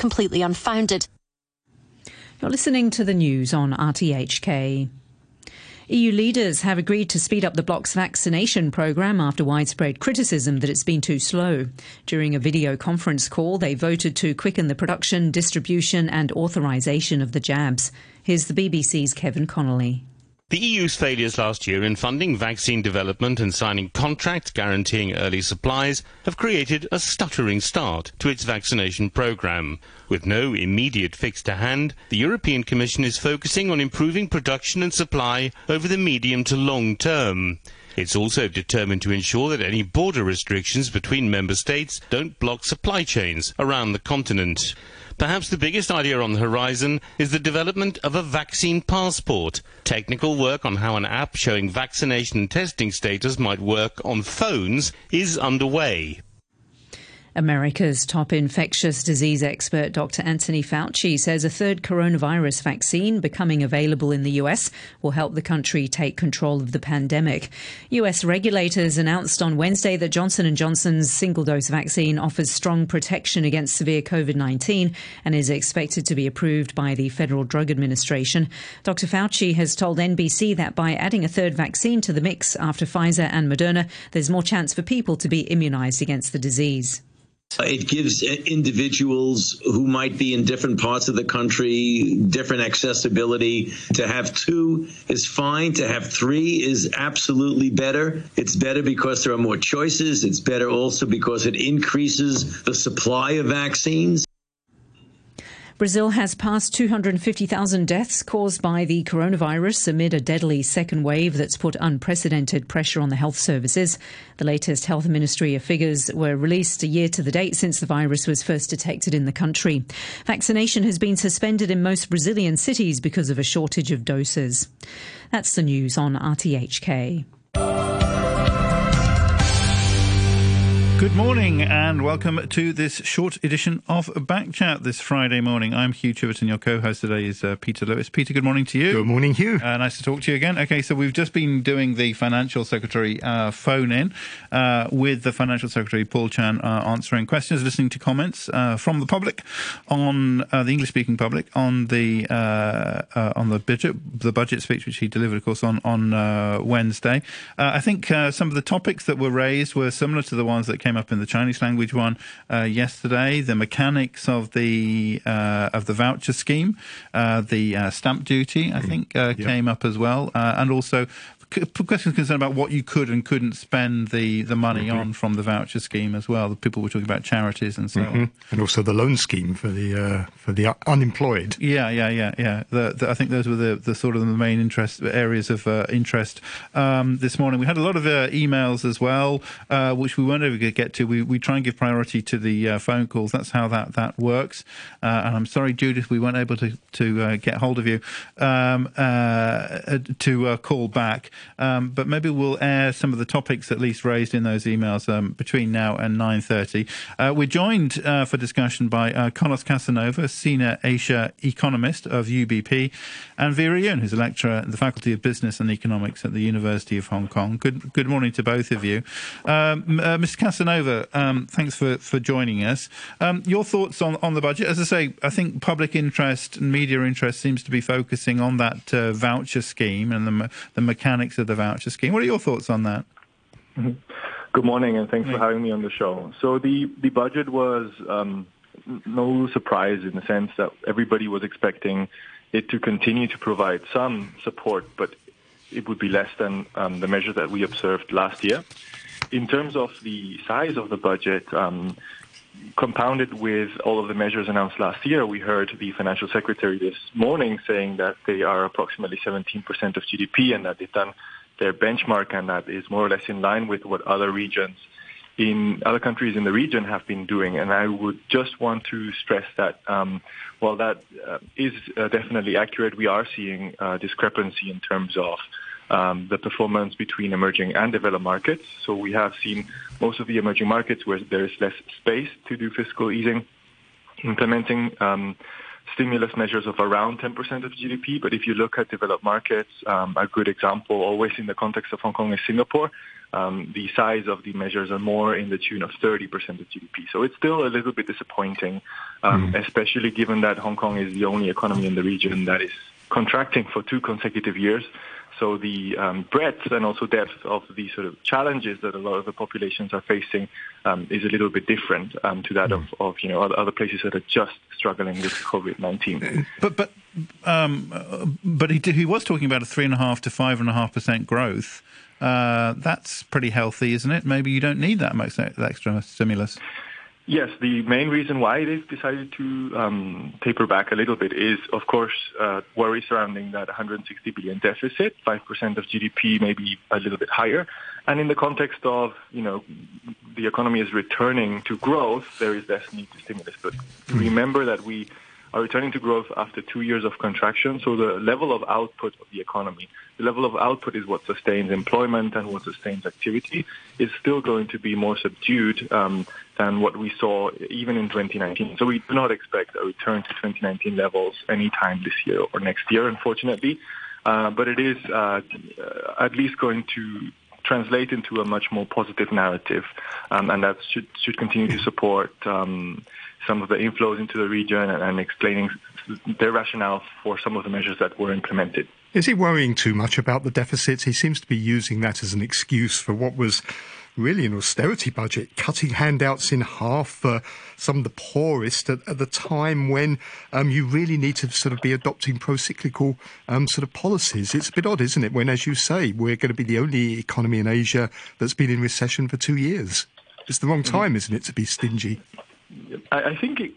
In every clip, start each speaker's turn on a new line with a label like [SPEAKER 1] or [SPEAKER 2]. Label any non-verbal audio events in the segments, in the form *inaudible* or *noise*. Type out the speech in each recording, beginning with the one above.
[SPEAKER 1] completely unfounded.
[SPEAKER 2] You're listening to the news on RTHK. EU leaders have agreed to speed up the bloc's vaccination programme after widespread criticism that it's been too slow. During a video conference call, they voted to quicken the production, distribution, and authorisation of the jabs. Here's the BBC's Kevin Connolly.
[SPEAKER 3] The EU's failures last year in funding vaccine development and signing contracts guaranteeing early supplies have created a stuttering start to its vaccination programme. With no immediate fix to hand, the European Commission is focusing on improving production and supply over the medium to long term. It's also determined to ensure that any border restrictions between member states don't block supply chains around the continent. Perhaps the biggest idea on the horizon is the development of a vaccine passport. Technical work on how an app showing vaccination and testing status might work on phones is underway.
[SPEAKER 2] America's top infectious disease expert, Dr. Anthony Fauci, says a third coronavirus vaccine becoming available in the US will help the country take control of the pandemic. US regulators announced on Wednesday that Johnson & Johnson's single-dose vaccine offers strong protection against severe COVID-19 and is expected to be approved by the Federal Drug Administration. Dr. Fauci has told NBC that by adding a third vaccine to the mix after Pfizer and Moderna, there's more chance for people to be immunized against the disease.
[SPEAKER 4] It gives individuals who might be in different parts of the country different accessibility. To have two is fine. To have three is absolutely better. It's better because there are more choices. It's better also because it increases the supply of vaccines.
[SPEAKER 2] Brazil has passed 250,000 deaths caused by the coronavirus amid a deadly second wave that's put unprecedented pressure on the health services. The latest health ministry figures were released a year to the date since the virus was first detected in the country. Vaccination has been suspended in most Brazilian cities because of a shortage of doses. That's the news on RTHK.
[SPEAKER 5] Good morning and welcome to this short edition of Backchat this Friday morning. I'm Hugh Chiverton. Your co-host today is uh, Peter Lewis. Peter, good morning to you.
[SPEAKER 6] Good morning, Hugh.
[SPEAKER 5] Uh, nice to talk to you again. Okay, so we've just been doing the Financial Secretary uh, phone in uh, with the Financial Secretary Paul Chan uh, answering questions, listening to comments uh, from the public on the English-speaking public on the on the budget the budget speech which he delivered, of course, on on Wednesday. I think some of the topics that were raised were similar to the ones that came came up in the Chinese language one uh, yesterday. The mechanics of the uh, of the voucher scheme, uh, the uh, stamp duty, I mm. think, uh, yep. came up as well, uh, and also questions concerned about what you could and couldn't spend the, the money mm-hmm. on from the voucher scheme as well. The people were talking about charities and so mm-hmm. on,
[SPEAKER 6] and also the loan scheme for the uh, for the unemployed.
[SPEAKER 5] Yeah, yeah, yeah, yeah. The, the, I think those were the, the sort of the main interest areas of uh, interest um, this morning. We had a lot of uh, emails as well, uh, which we weren't able to get to. We we try and give priority to the uh, phone calls. That's how that that works. Uh, and I'm sorry, Judith, we weren't able to to get hold of you um, to call back. Um, but maybe we'll air some of the topics at least raised in those emails um, between now and 9.30. Uh, we're joined uh, for discussion by uh, Carlos Casanova, Senior Asia Economist of UBP, and Vera Yuen, who's a lecturer at the Faculty of Business and Economics at the University of Hong Kong. Good, good morning to both of you. Um, uh, Mr. Casanova, um, thanks for, for joining us. Um, your thoughts on, on the budget? As I say, I think public interest and media interest seems to be focusing on that uh, voucher scheme and the, the mechanics of the voucher scheme. What are your thoughts on that? *laughs*
[SPEAKER 7] Good morning, and thanks for having me on the show. So the, the budget was um, no surprise in the sense that everybody was expecting it to continue to provide some support, but it would be less than um, the measure that we observed last year. In terms of the size of the budget, um, compounded with all of the measures announced last year, we heard the financial secretary this morning saying that they are approximately 17% of GDP and that they've done their benchmark, and that is more or less in line with what other regions in other countries in the region have been doing. And I would just want to stress that um, while that uh, is uh, definitely accurate, we are seeing uh, discrepancy in terms of um, the performance between emerging and developed markets. So we have seen most of the emerging markets where there is less space to do fiscal easing, implementing um, stimulus measures of around 10% of GDP. But if you look at developed markets, um, a good example, always in the context of Hong Kong, is Singapore, um, the size of the measures are more in the tune of 30% of GDP. So it's still a little bit disappointing, um, mm. especially given that Hong Kong is the only economy in the region that is contracting for two consecutive years. So the um, breadth and also depth of the sort of challenges that a lot of the populations are facing um, is a little bit different um, to that mm. of, of you know other places that are just struggling with COVID nineteen.
[SPEAKER 5] But but um, but he did, he was talking about a three and a half to five and a half percent growth. Uh, that's pretty healthy, isn't it? Maybe you don't need that much extra stimulus.
[SPEAKER 7] Yes, the main reason why they've decided to um, taper back a little bit is, of course, uh, worry surrounding that 160 billion deficit, 5% of GDP, maybe a little bit higher. And in the context of, you know, the economy is returning to growth, there is less need to stimulus. But hmm. remember that we are returning to growth after two years of contraction. So the level of output of the economy, the level of output is what sustains employment and what sustains activity, is still going to be more subdued um, than what we saw even in 2019. So we do not expect a return to 2019 levels anytime this year or next year, unfortunately. Uh, but it is uh, at least going to translate into a much more positive narrative, um, and that should should continue to support um, some of the inflows into the region and, and explaining their rationale for some of the measures that were implemented.
[SPEAKER 6] Is he worrying too much about the deficits? He seems to be using that as an excuse for what was really an austerity budget, cutting handouts in half for some of the poorest at, at the time when um, you really need to sort of be adopting pro-cyclical um, sort of policies. It's a bit odd, isn't it, when, as you say, we're going to be the only economy in Asia that's been in recession for two years. It's the wrong time, isn't it, to be stingy?
[SPEAKER 7] I, I think it,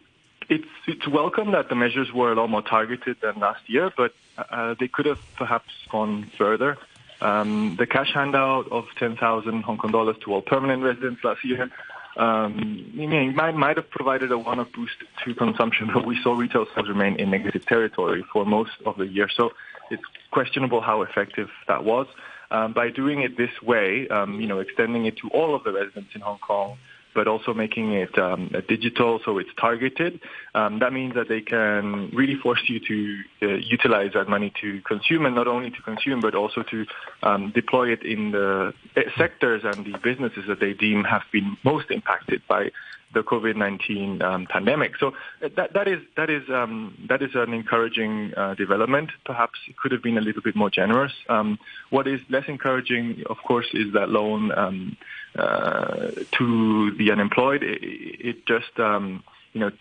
[SPEAKER 7] it's it's welcome that the measures were a lot more targeted than last year, but uh, they could have perhaps gone further. Um, the cash handout of 10,000 Hong Kong dollars to all permanent residents last year um, I mean, might, might have provided a one-off boost to consumption, *laughs* but we saw retail sales remain in negative territory for most of the year. So it's questionable how effective that was. Um, by doing it this way, um, you know, extending it to all of the residents in Hong Kong, but also making it um, digital so it's targeted. Um, that means that they can really force you to uh, utilize that money to consume and not only to consume but also to um, deploy it in the uh, sectors and the businesses that they deem have been most impacted by the COVID-19 um, pandemic. So uh, that, that is that is um, that is an encouraging uh, development. Perhaps it could have been a little bit more generous. Um, what is less encouraging, of course, is that loan um, uh, to the unemployed. It, it just, um, you know,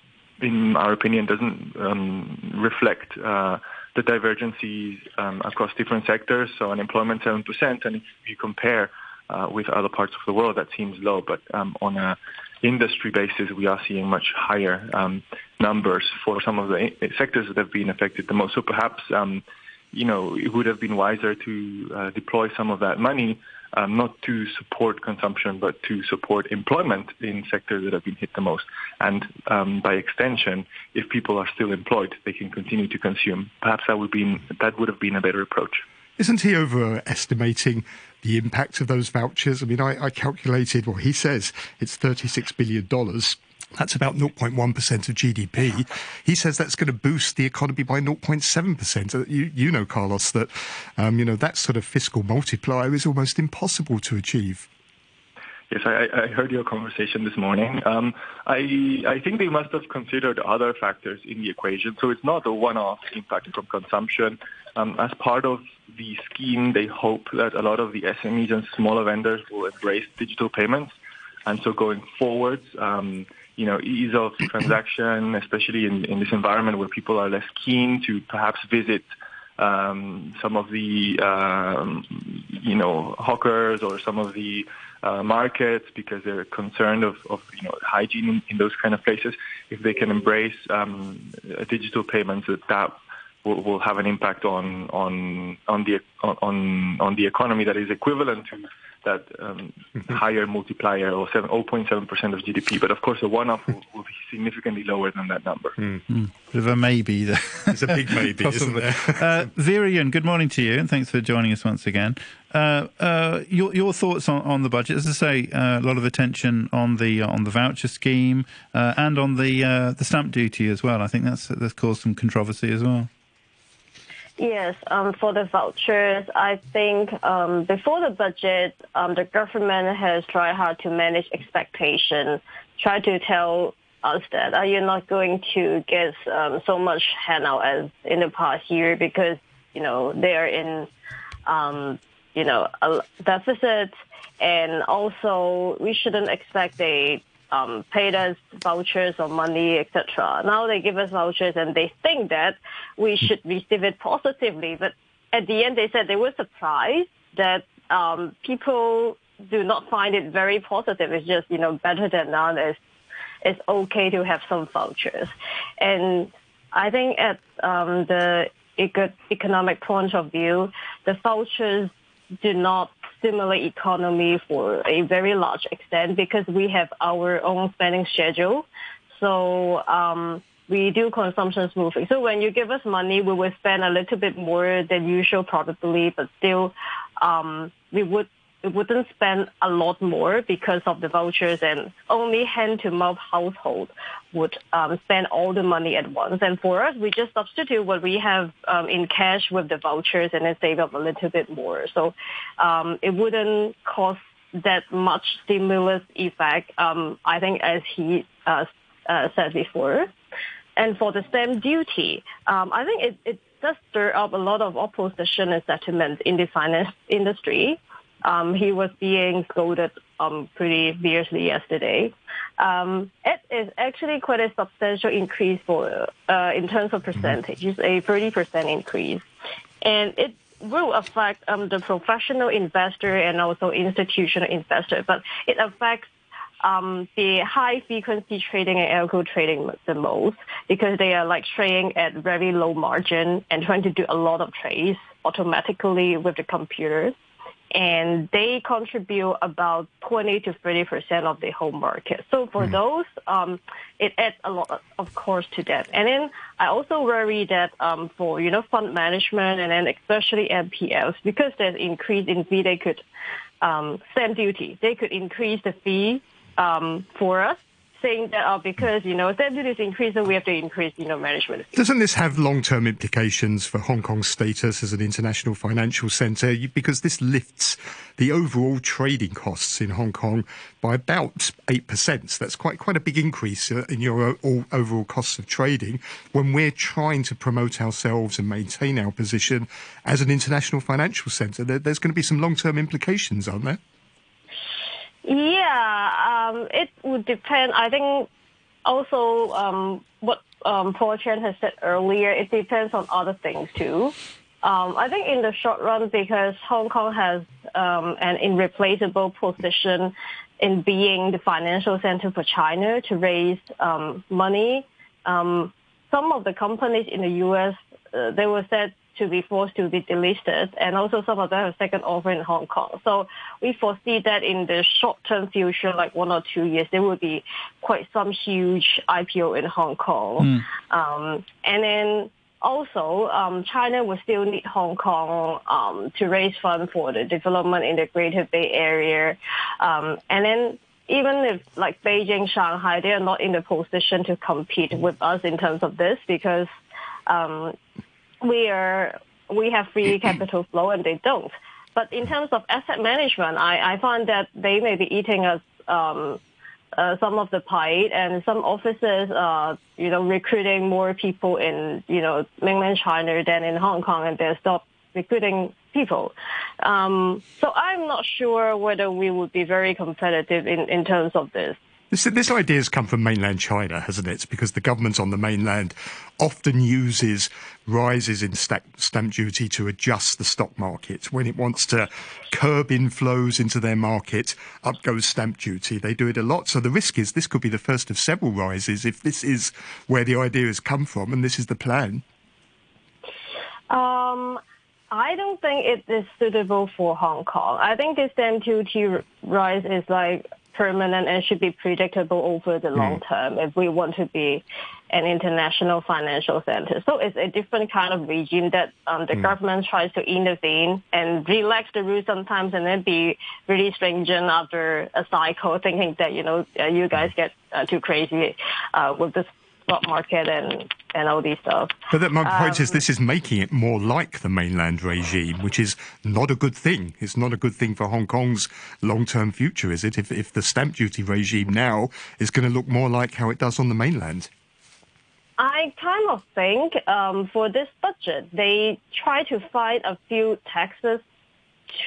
[SPEAKER 7] in our opinion, doesn't um, reflect uh, the divergencies across different sectors. So unemployment seven percent, and if you compare uh, with other parts of the world, that seems low. But on a industry basis, we are seeing much higher um, numbers for some of the sectors that have been affected the most. So perhaps, um, you know, it would have been wiser to uh, deploy some of that money um, not to support consumption, but to support employment in sectors that have been hit the most. And um, by extension, if people are still employed, they can continue to consume. Perhaps that would, be, that would have been a better approach.
[SPEAKER 6] Isn't he overestimating the impact of those vouchers? I mean, I, I calculated, well, he says it's $36 billion that's about 0.1% of GDP. He says that's going to boost the economy by 0.7%. Uh, you, you know, Carlos, that um, you know that sort of fiscal multiplier is almost impossible to achieve.
[SPEAKER 7] Yes, I, I heard your conversation this morning. Um, I, I think they must have considered other factors in the equation. So it's not a one-off impact from consumption. Um, as part of the scheme, they hope that a lot of the SMEs and smaller vendors will embrace digital payments. And so going forwards, um, you know, ease of transaction, especially in, in this environment where people are less keen to perhaps visit um, some of the, um, you know, hawkers or some of the uh, markets because they're concerned of, of you know, hygiene in, in, those kind of places. If they can embrace um, digital payments, that that will, will have an impact on on on the on on the economy that is equivalent to that um, mm-hmm. higher multiplier or 7, 0.7% of GDP. But of course, the one-off will, will, be significantly lower than that number.
[SPEAKER 5] Mm. Bit of a maybe there. *laughs*
[SPEAKER 6] It's a big maybe, isn't there?
[SPEAKER 5] uh, Vera Yuen, good morning to you, and thanks for joining us once again. Uh, uh, your, your thoughts on, on the budget? As I say, uh, a lot of attention on the on the voucher scheme uh, and on the uh, the stamp duty as well. I think that's that's caused some controversy as well.
[SPEAKER 1] Yes, um, for the vouchers, I think um, before the budget, um, the government has tried hard to manage expectations, try to tell us that are you not going to get um, so much handout as in the past year because you know they are in um, you know a deficit, and also we shouldn't expect they um, paid us vouchers or money, etc. Now they give us vouchers and they think that we should receive it positively, but at the end they said they were surprised that um, people do not find it very positive. It's just you know better than none. It's it's okay to have some vouchers, and I think at um, the economic point of view, the vouchers do not stimulate economy for a very large extent because we have our own spending schedule. So um, we do consumption smoothing. So when you give us money, we will spend a little bit more than usual probably, but still um, we would wouldn't spend a lot more because of the vouchers and only hand-to-mouth household would um, spend all the money at once. And for us, we just substitute what we have um, in cash with the vouchers and then save up a little bit more. So um, it wouldn't cost that much stimulus effect, um, I think, as he uh, uh, said before. And for the stamp duty, um, I think it, it does stir up a lot of opposition and sentiment in the finance industry um, he was being scolded um, pretty fiercely yesterday. Um, it is actually quite a substantial increase for uh, in terms of percentage. It's a 30% increase, and it will affect um, the professional investor and also institutional investor, but it affects um, the high frequency trading and algo trading the most because they are like trading at very low margin and trying to do a lot of trades automatically with the computer and they contribute about 20 to 30 percent of the home market. So for mm. those, um, it adds a lot, of course, to that. And then I also worry that um, for you know fund management and then especially MPFs because there's increase in fee, they could um, stamp duty. They could increase the fee um, for us saying that uh, because, you know, stamp is increasing, we have to increase, you know, management fees.
[SPEAKER 6] Doesn't this have long-term implications for Hong Kong's status as an international financial centre? Because this lifts the overall trading costs in Hong Kong by about 8%. So That's quite, quite a big increase uh, in your overall costs of trading when we're trying to promote ourselves and maintain our position as an international financial centre. There's going to be some long-term implications, aren't there?
[SPEAKER 1] Yeah, um, it would depend. I think also um, what um, Paul Chan has said earlier, it depends on other things too. Um, I think in the short run, because Hong Kong has um, an irreplaceable position in being the financial center for China to raise um, money, um, some of the companies in the U.S. Uh, they were said to be forced to be delisted, and also some of them have second offer in Hong Kong. So we foresee that in the short-term future, like one or two years, there will be quite some huge IPO in Hong Kong. Mm. Um, and then also, um, China will still need Hong Kong um, to raise funds for the development in the Greater Bay Area. Um, and then even if like Beijing, Shanghai, they are not in the position to compete with us in terms of this because um, we are we have free *clears throat* capital flow and they don't. But in terms of asset management, I, I find that they may be eating us um, uh, some of the pie, and some offices are you know recruiting more people in you know mainland China than in Hong Kong, and they stop recruiting people. Um, so I'm not sure whether we would be very competitive in, in terms of this.
[SPEAKER 6] This, this idea has come from mainland China, hasn't it? because the government on the mainland often uses rises in stamp duty to adjust the stock market. When it wants to curb inflows into their market, up goes stamp duty. They do it a lot. So the risk is this could be the first of several rises if this is where the idea has come from and this is the plan.
[SPEAKER 1] Um, I don't think it is suitable for Hong Kong. I think this stamp duty rise is like permanent and should be predictable over the long mm. term if we want to be an international financial center. So it's a different kind of regime that um, the mm. government tries to intervene and relax the rules sometimes and then be really stringent after a cycle thinking that, you know, uh, you guys get uh, too crazy uh, with the stock market and and all these stuff.
[SPEAKER 6] But that, my point um, is, this is making it more like the mainland regime, which is not a good thing. It's not a good thing for Hong Kong's long-term future, is it? If, if the stamp duty regime now is going to look more like how it does on the mainland.
[SPEAKER 1] I kind of think um, for this budget, they try to find a few taxes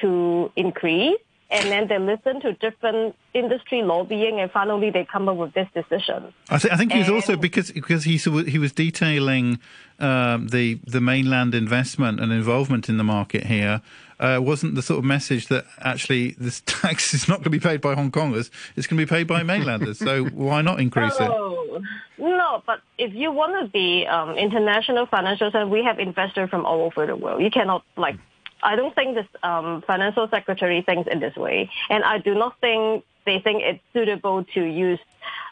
[SPEAKER 1] to increase and then they listen to different industry lobbying, and finally they come up with this decision.
[SPEAKER 5] I, th- I think he was also because because he he was detailing um, the the mainland investment and involvement in the market here. Uh, wasn't the sort of message that actually this *laughs* tax is not going to be paid by Hong Kongers; it's going to be paid by mainlanders. so why not increase
[SPEAKER 1] no, it? No, but if you want to be um, international financial center, we have investors from all over the world. You cannot like I don't think this um, financial secretary thinks in this way, and I do not think they think it's suitable to use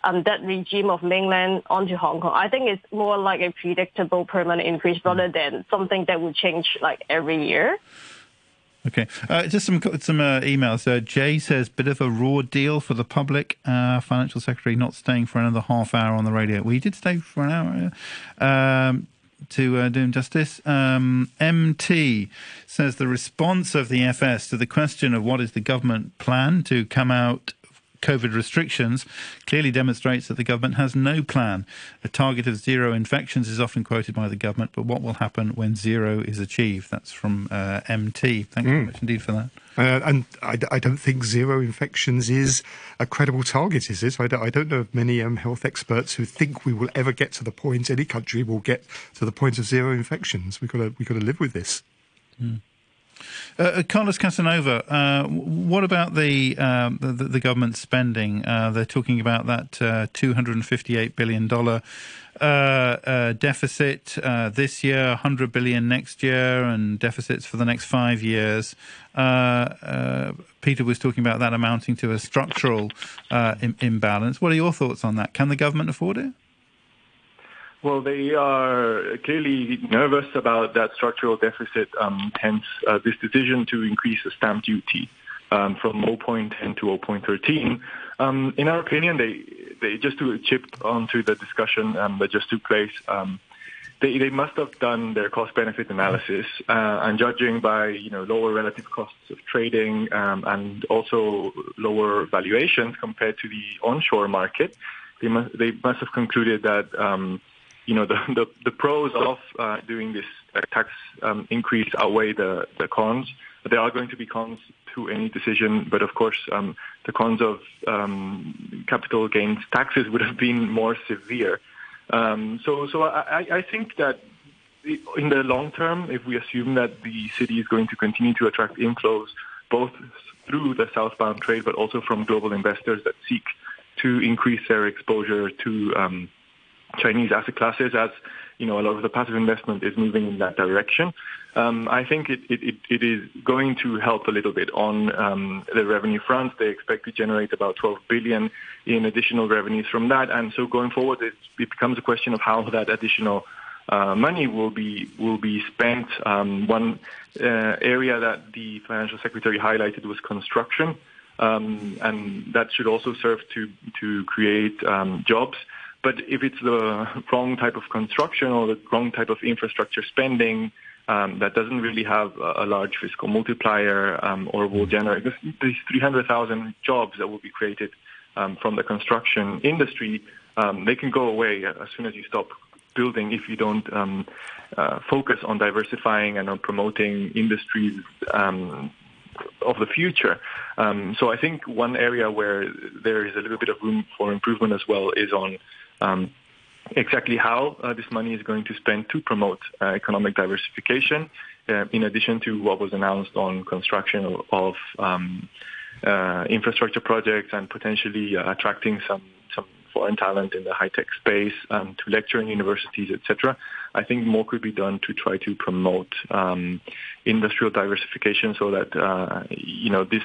[SPEAKER 1] um, that regime of mainland onto Hong Kong. I think it's more like a predictable permanent increase rather than something that will change like every year.
[SPEAKER 5] Okay, uh, just some some uh, emails. Uh, Jay says, "Bit of a raw deal for the public. Uh, financial secretary not staying for another half hour on the radio. We did stay for an hour." Um, to uh, him justice. Um, MT says the response of the FS to the question of what is the government plan to come out COVID restrictions clearly demonstrates that the government has no plan. A target of zero infections is often quoted by the government, but what will happen when zero is achieved? That's from uh, MT. Thank you mm. very much indeed for that.
[SPEAKER 6] Uh, and I, I, don't think zero infections is a credible target, is it? I don't, I don't know of many um, health experts who think we will ever get to the point, any country will get to the point of zero infections. We've got to, we've got to live with this.
[SPEAKER 5] Mm. Uh, uh, Carlos Casanova, uh, what about the, um, the, the government spending? Uh, they're talking about that uh, $258 billion uh, deficit this year, 100 billion next year, and deficits for the next five years. Peter was talking about that amounting to a structural Im- imbalance. What are your thoughts on that? Can the government afford it?
[SPEAKER 7] Well, they are clearly nervous about that structural deficit, um, hence uh, this decision to increase the stamp duty um, from 0.10 to 0.13. Um, in our opinion, they, they just to chip onto the discussion um, that just took place, um, they, they must have done their cost-benefit analysis, uh, and judging by you know lower relative costs of trading um, and also lower valuations compared to the onshore market, they must they must have concluded that you know, the, the, the pros of uh, doing this tax um, increase outweigh the, the cons. There are going to be cons to any decision, but of course, um, the cons of um, capital gains taxes would have been more severe. Um, so, so I, I think that in the long term, if we assume that the city is going to continue to attract inflows, both through the southbound trade, but also from global investors that seek to increase their exposure to um, Chinese asset classes as you know a lot of the passive investment is moving in that direction. Um, I think it, it, it is going to help a little bit on um, the revenue front. They expect to generate about 12 billion in additional revenues from that, and so going forward, it, it becomes a question of how that additional uh, money will be will be spent. Um, one uh, area that the financial secretary highlighted was construction, um, and that should also serve to to create um, jobs. But if it's the wrong type of construction or the wrong type of infrastructure spending um, that doesn't really have a, a large fiscal multiplier um, or will generate these 300,000 jobs that will be created um, from the construction industry, um, they can go away as soon as you stop building if you don't um, uh, focus on diversifying and on promoting industries um, of the future. So I think one area where there is a little bit of room for improvement as well is on um, exactly how uh, this money is going to spend to promote uh, economic diversification, uh, in addition to what was announced on construction of, of um, uh, infrastructure projects and potentially uh, attracting some some foreign talent in the high tech space um, to lecture in universities, etc. I think more could be done to try to promote um, industrial diversification so that uh, you know this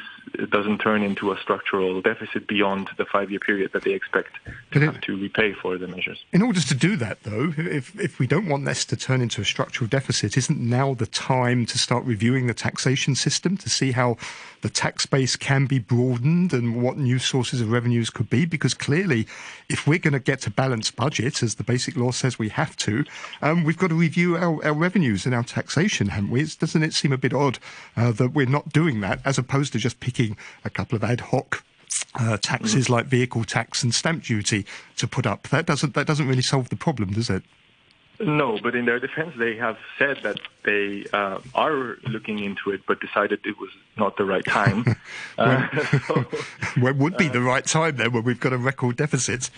[SPEAKER 7] doesn't turn into a structural deficit beyond the five-year period that they expect to, it, to repay for the measures.
[SPEAKER 6] In order to do that, though, if if we don't want this to turn into a structural deficit, isn't now the time to start reviewing the taxation system to see how the tax base can be broadened and what new sources of revenues could be? Because clearly, if we're going to get to balanced budget, as the basic law says we have to, um, we've got to review our, our, revenues and our taxation, haven't we? It's, doesn't it seem a bit odd uh, that we're not doing that, as opposed to just picking a couple of ad hoc uh, taxes mm. like vehicle tax and stamp duty to put up? That doesn't that doesn't really solve the problem, does it?
[SPEAKER 7] No, but in their defense, they have said that they uh, are looking into it, but decided it was not the right time. *laughs*
[SPEAKER 6] uh, *laughs* so, *laughs* when would be uh, the right time then, when we've got a record deficit?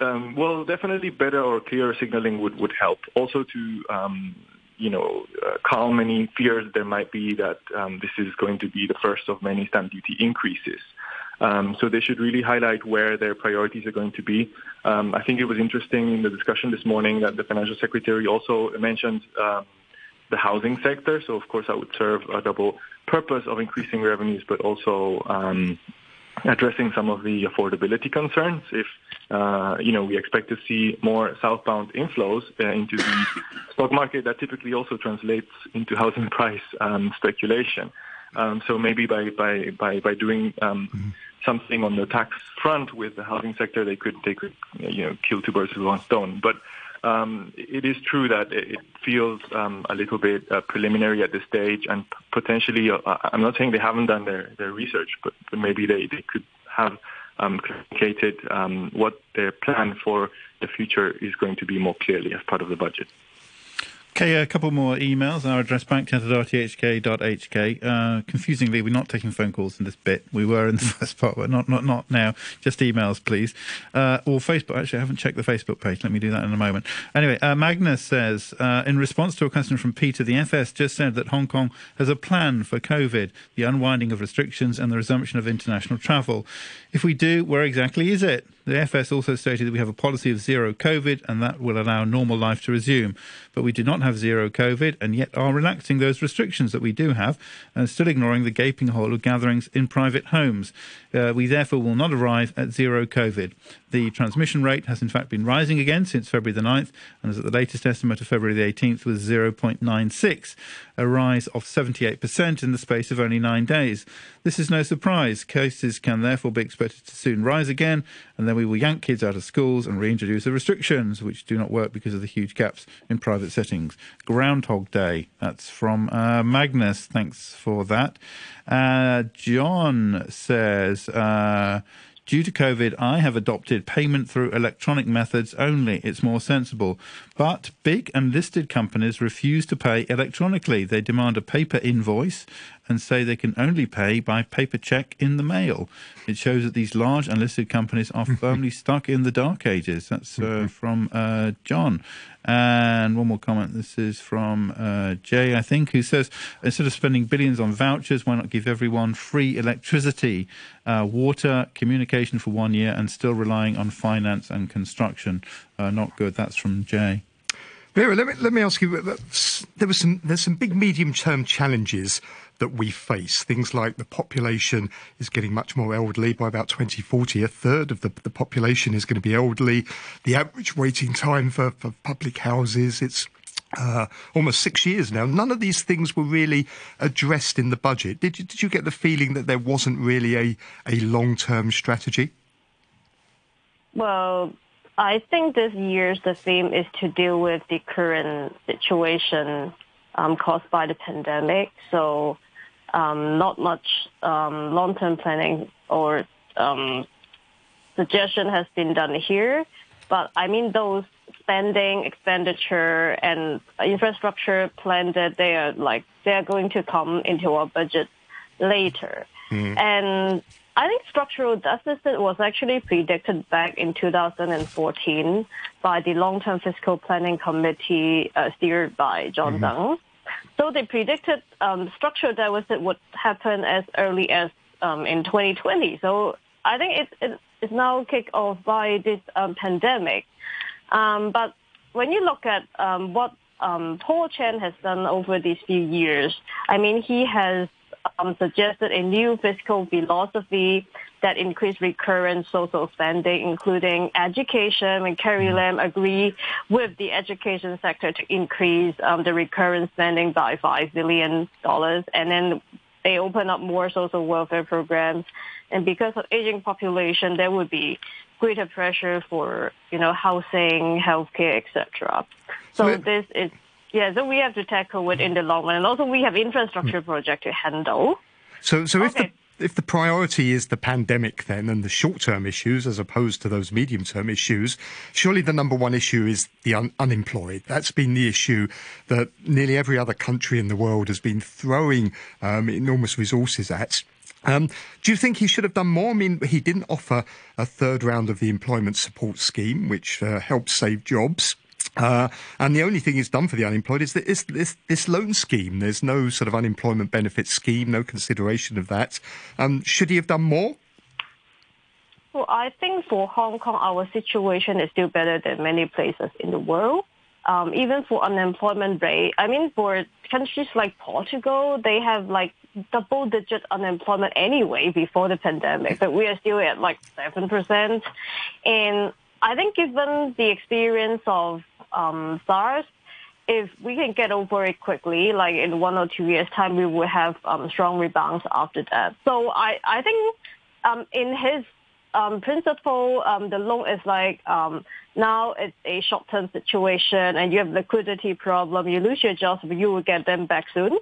[SPEAKER 7] Um, well, definitely better or clearer signaling would, would help. Also to, um, you know, uh, calm any fears there might be that um, this is going to be the first of many stamp duty increases. Um, so they should really highlight where their priorities are going to be. Um, I think it was interesting in the discussion this morning that the financial secretary also mentioned um, the housing sector. So of course that would serve a double purpose of increasing revenues, but also addressing some of the affordability concerns. If uh, you know we expect to see more southbound inflows uh, into the stock market, that typically also translates into housing price um, speculation. Um, so maybe by by by by doing um, mm-hmm. something on the tax front with the housing sector, they could they could you know kill two birds with one stone. But um, it is true that it feels um, a little bit uh, preliminary at this stage, and potentially, uh, I'm not saying they haven't done their, their research, but, but maybe they, they could have um, communicated um, what their plan for the future is going to be more clearly as part of the budget.
[SPEAKER 5] Okay, a couple more emails. Our address backchat@rthk.hk. Uh, confusingly, we're not taking phone calls in this bit. We were in the *laughs* first part, but not not not now. Just emails, please. Uh, or Facebook. Actually, I haven't checked the Facebook page. Let me do that in a moment. Anyway, uh, Magnus says, uh, in response to a question from Peter, the FS just said that Hong Kong has a plan for COVID, the unwinding of restrictions, and the resumption of international travel. If we do, where exactly is it? The FS also stated that we have a policy of zero COVID and that will allow normal life to resume. But we do not have zero COVID and yet are relaxing those restrictions that we do have and still ignoring the gaping hole of gatherings in private homes. Uh, we therefore will not arrive at zero COVID. The transmission rate has in fact been rising again since February the 9th and as at the latest estimate of February the 18th was 0.96, a rise of 78% in the space of only nine days. This is no surprise. Cases can therefore be expected to soon rise again and then we will yank kids out of schools and reintroduce the restrictions which do not work because of the huge gaps in private settings. Groundhog Day. That's from uh, Magnus. Thanks for that. Uh, John says, uh, Due to COVID, I have adopted payment through electronic methods only. It's more sensible. But big and listed companies refuse to pay electronically. They demand a paper invoice and say they can only pay by paper check in the mail. It shows that these large unlisted companies are *laughs* firmly stuck in the dark ages. That's uh, from uh, John. And one more comment. This is from uh, Jay, I think, who says instead of spending billions on vouchers, why not give everyone free electricity, uh, water, communication for one year, and still relying on finance and construction? Uh, not good. That's from Jay.
[SPEAKER 6] Vera, let me, let me ask you. There was some there's some big medium term challenges that we face. Things like the population is getting much more elderly. By about 2040, a third of the, the population is going to be elderly. The average waiting time for, for public houses, it's uh, almost six years now. None of these things were really addressed in the budget. Did you, did you get the feeling that there wasn't really a, a long term strategy?
[SPEAKER 1] Well, I think this year's the theme is to deal with the current situation um, caused by the pandemic. So um, not much um, long-term planning or um, suggestion has been done here. But I mean, those spending, expenditure, and infrastructure plan that they are like they are going to come into our budget later. Mm. And I think structural deficit was actually predicted back in 2014 by the long-term fiscal planning committee uh, steered by John mm-hmm. Tsang. So they predicted um, structural deficit would happen as early as um, in 2020. So I think it, it is now kicked off by this um, pandemic. Um, but when you look at um, what um, Paul Chan has done over these few years, I mean, he has um, suggested a new fiscal philosophy that increase recurrent social spending, including education. When Carrie mm-hmm. Lam agreed with the education sector to increase um, the recurrent spending by $5 billion. And then they open up more social welfare programs. And because of aging population, there would be greater pressure for you know housing, healthcare, etc. So, so this is yeah. So we have to tackle it in the long run, and also we have infrastructure mm. project to handle.
[SPEAKER 6] So so okay. if the if the priority is the pandemic then and the short-term issues as opposed to those medium-term issues, surely the number one issue is the un- unemployed. That's been the issue that nearly every other country in the world has been throwing um, enormous resources at. Um, do you think he should have done more? I mean, he didn't offer a third round of the employment support scheme, which uh, helped save jobs. Uh, and the only thing he's done for the unemployed is this, this, this loan scheme. There's no sort of unemployment benefit scheme, no consideration of that. Um, should he have done more?
[SPEAKER 1] Well, I think for Hong Kong, our situation is still better than many places in the world. Um, even for unemployment rate, I mean, for countries like Portugal, they have like double digit unemployment anyway before the pandemic, but we are still at like 7%. And I think given the experience of um, SARS, if we can get over it quickly, like in one or two years' time, we will have um, strong rebounds after that. So I, I think um, in his um, principle, um, the loan is like um, now it's a short-term situation and you have liquidity problem. You lose your jobs, but you will get them back soon.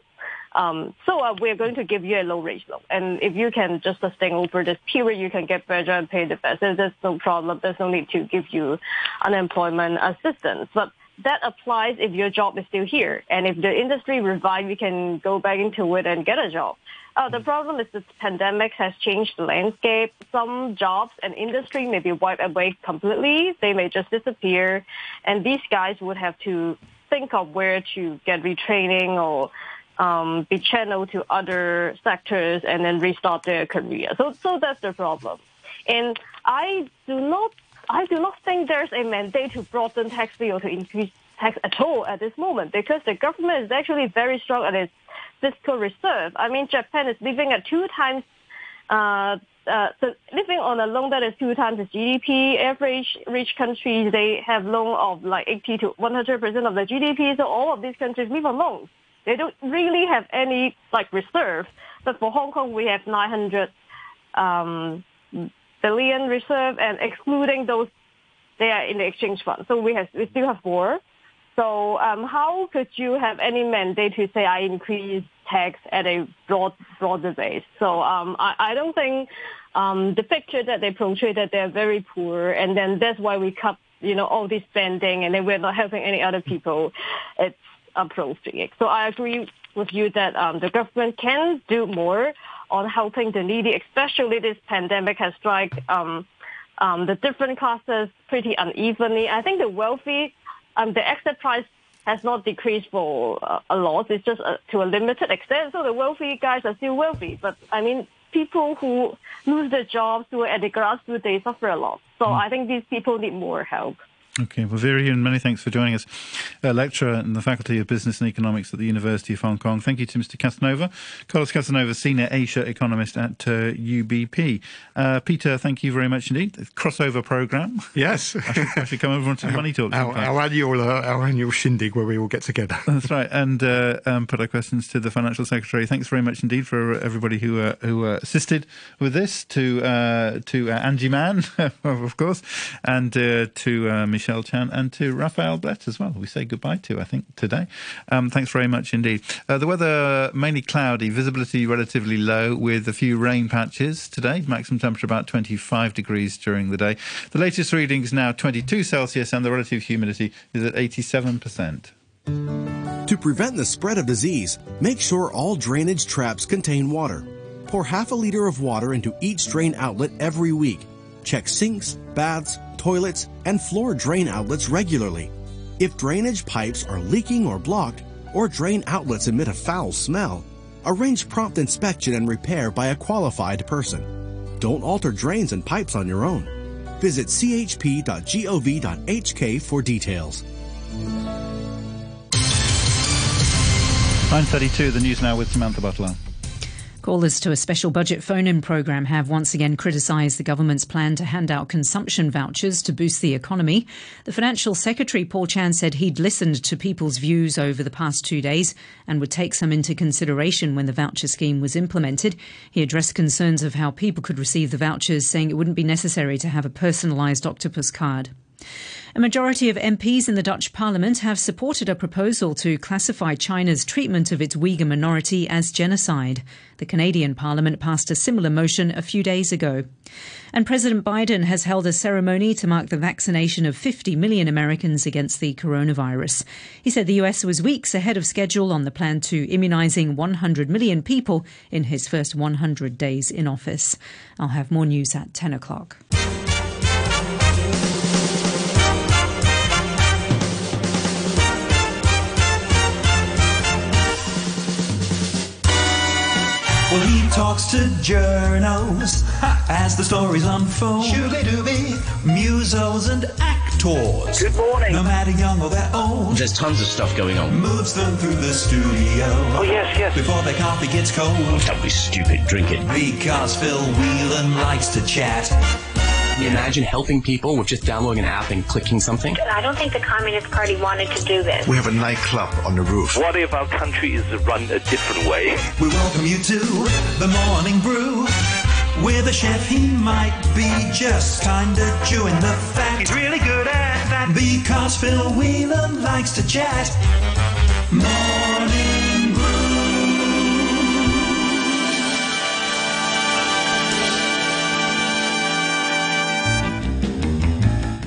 [SPEAKER 1] Um, so uh, we're going to give you a low rate loan. And if you can just sustain over this period, you can get better and pay the best. There's no problem. There's no need to give you unemployment assistance. But that applies if your job is still here. And if the industry revive, you can go back into it and get a job. Uh, the problem is the pandemic has changed the landscape. Some jobs and industry may be wiped away completely. They may just disappear. And these guys would have to think of where to get retraining or um, be channeled to other sectors and then restart their career. So, so that's the problem. And I do not, I do not think there's a mandate to broaden tax bill to increase tax at all at this moment because the government is actually very strong at its fiscal reserve. I mean, Japan is living at two times, uh, uh, so living on a loan that is two times the GDP. Average rich countries, they have loan of like 80 to 100% of the GDP. So all of these countries live on loans. They don't really have any like reserve. But for Hong Kong, we have 900 um, billion reserve, and excluding those, they are in the exchange fund. So we have we still have more. So um, how could you have any mandate to say I increase tax at a broad broader base? So um, I, I don't think um, the picture that they portray that they're very poor, and then that's why we cut you know all this spending, and then we're not helping any other people. It's approving it. So I agree with you that um, the government can do more on helping the needy, especially this pandemic has struck um, um, the different classes pretty unevenly. I think the wealthy, um, the exit price has not decreased for uh, a lot. It's just uh, to a limited extent. So the wealthy guys are still wealthy. But I mean, people who lose their jobs who are at the grassroots, they suffer a lot. So mm. I think these people need more help.
[SPEAKER 5] Okay, well, Vera Yuen, many thanks for joining us. Uh, lecturer in the Faculty of Business and Economics at the University of Hong Kong. Thank you to Mr. Casanova. Carlos Casanova, Senior Asia Economist at uh, UBP. Uh, Peter, thank you very much indeed. Crossover programme.
[SPEAKER 6] Yes. *laughs*
[SPEAKER 5] I, should, I should come over onto Money Talk.
[SPEAKER 6] Our, our, annual, uh, our annual shindig where we all get together. *laughs*
[SPEAKER 5] That's right. And uh, um, put our questions to the Financial Secretary. Thanks very much indeed for everybody who uh, who assisted with this, to to Angie Mann, *laughs* of course, and to Michelle Michelle Chan, and to Raphael Blett as well. We say goodbye to, I think, today. Um, thanks very much indeed. Uh, the weather mainly cloudy, visibility relatively low with a few rain patches today. Maximum temperature about 25 degrees during the day. The latest reading is now 22 Celsius, and the relative humidity is at 87%.
[SPEAKER 8] To prevent the spread of disease, make sure all drainage traps contain water. Pour half a liter of water into each drain outlet every week. Check sinks, baths, toilets, and floor drain outlets regularly. If drainage pipes are leaking or blocked, or drain outlets emit a foul smell, arrange prompt inspection and repair by a qualified person. Don't alter drains and pipes on your own. Visit chp.gov.hk for details.
[SPEAKER 5] 9.32, the news now with Samantha Butler.
[SPEAKER 2] Callers to a special budget phone in programme have once again criticised the government's plan to hand out consumption vouchers to boost the economy. The Financial Secretary, Paul Chan, said he'd listened to people's views over the past two days and would take some into consideration when the voucher scheme was implemented. He addressed concerns of how people could receive the vouchers, saying it wouldn't be necessary to have a personalised octopus card. A majority of MPs in the Dutch parliament have supported a proposal to classify China's treatment of its Uyghur minority as genocide. The Canadian parliament passed a similar motion a few days ago. And President Biden has held a ceremony to mark the vaccination of 50 million Americans against the coronavirus. He said the US was weeks ahead of schedule on the plan to immunizing 100 million people in his first 100 days in office. I'll have more news at 10 o'clock.
[SPEAKER 9] Talks to journos as the stories unfold. Shooby-dooby, musos and actors.
[SPEAKER 10] Good morning.
[SPEAKER 9] No matter young or they're old.
[SPEAKER 11] There's tons of stuff going on.
[SPEAKER 9] Moves them through the studio.
[SPEAKER 10] Oh, yes, yes.
[SPEAKER 9] Before their coffee gets cold.
[SPEAKER 11] Don't be stupid, drink it.
[SPEAKER 9] Because Phil Whelan likes to chat.
[SPEAKER 11] Imagine helping people with just downloading an app and clicking something.
[SPEAKER 12] I don't think the Communist Party wanted to do this.
[SPEAKER 13] We have a nightclub on the roof.
[SPEAKER 10] What if our country is run a different way?
[SPEAKER 9] We welcome you to the Morning Brew. With a chef, he might be just kinda chewing the fat.
[SPEAKER 10] He's really good at that.
[SPEAKER 9] Because Phil Whelan likes to chat. Morning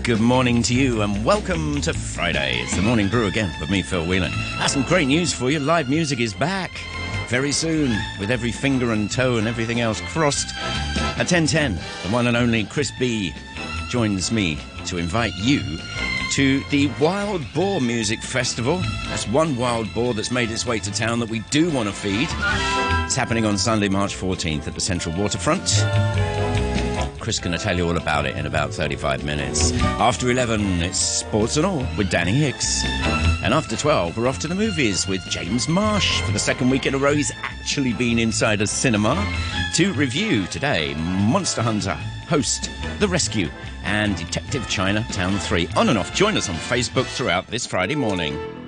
[SPEAKER 14] Good morning to you and welcome to Friday. It's the Morning Brew again with me, Phil Whelan. That's some great news for you. Live music is back very soon with every finger and toe and everything else crossed. At 10.10, the one and only Chris B joins me to invite you to the Wild Boar Music Festival. That's one wild boar that's made its way to town that we do want to feed. It's happening on Sunday, March 14th at the Central Waterfront. Chris going to tell you all about it in about 35 minutes. After 11, it's Sports and All with Danny Hicks. And after 12, we're off to the movies with James Marsh. For the second week in a row, he's actually been inside a cinema to review today Monster Hunter, Host, The Rescue, and Detective China Town 3. On and off. Join us on Facebook throughout this Friday morning.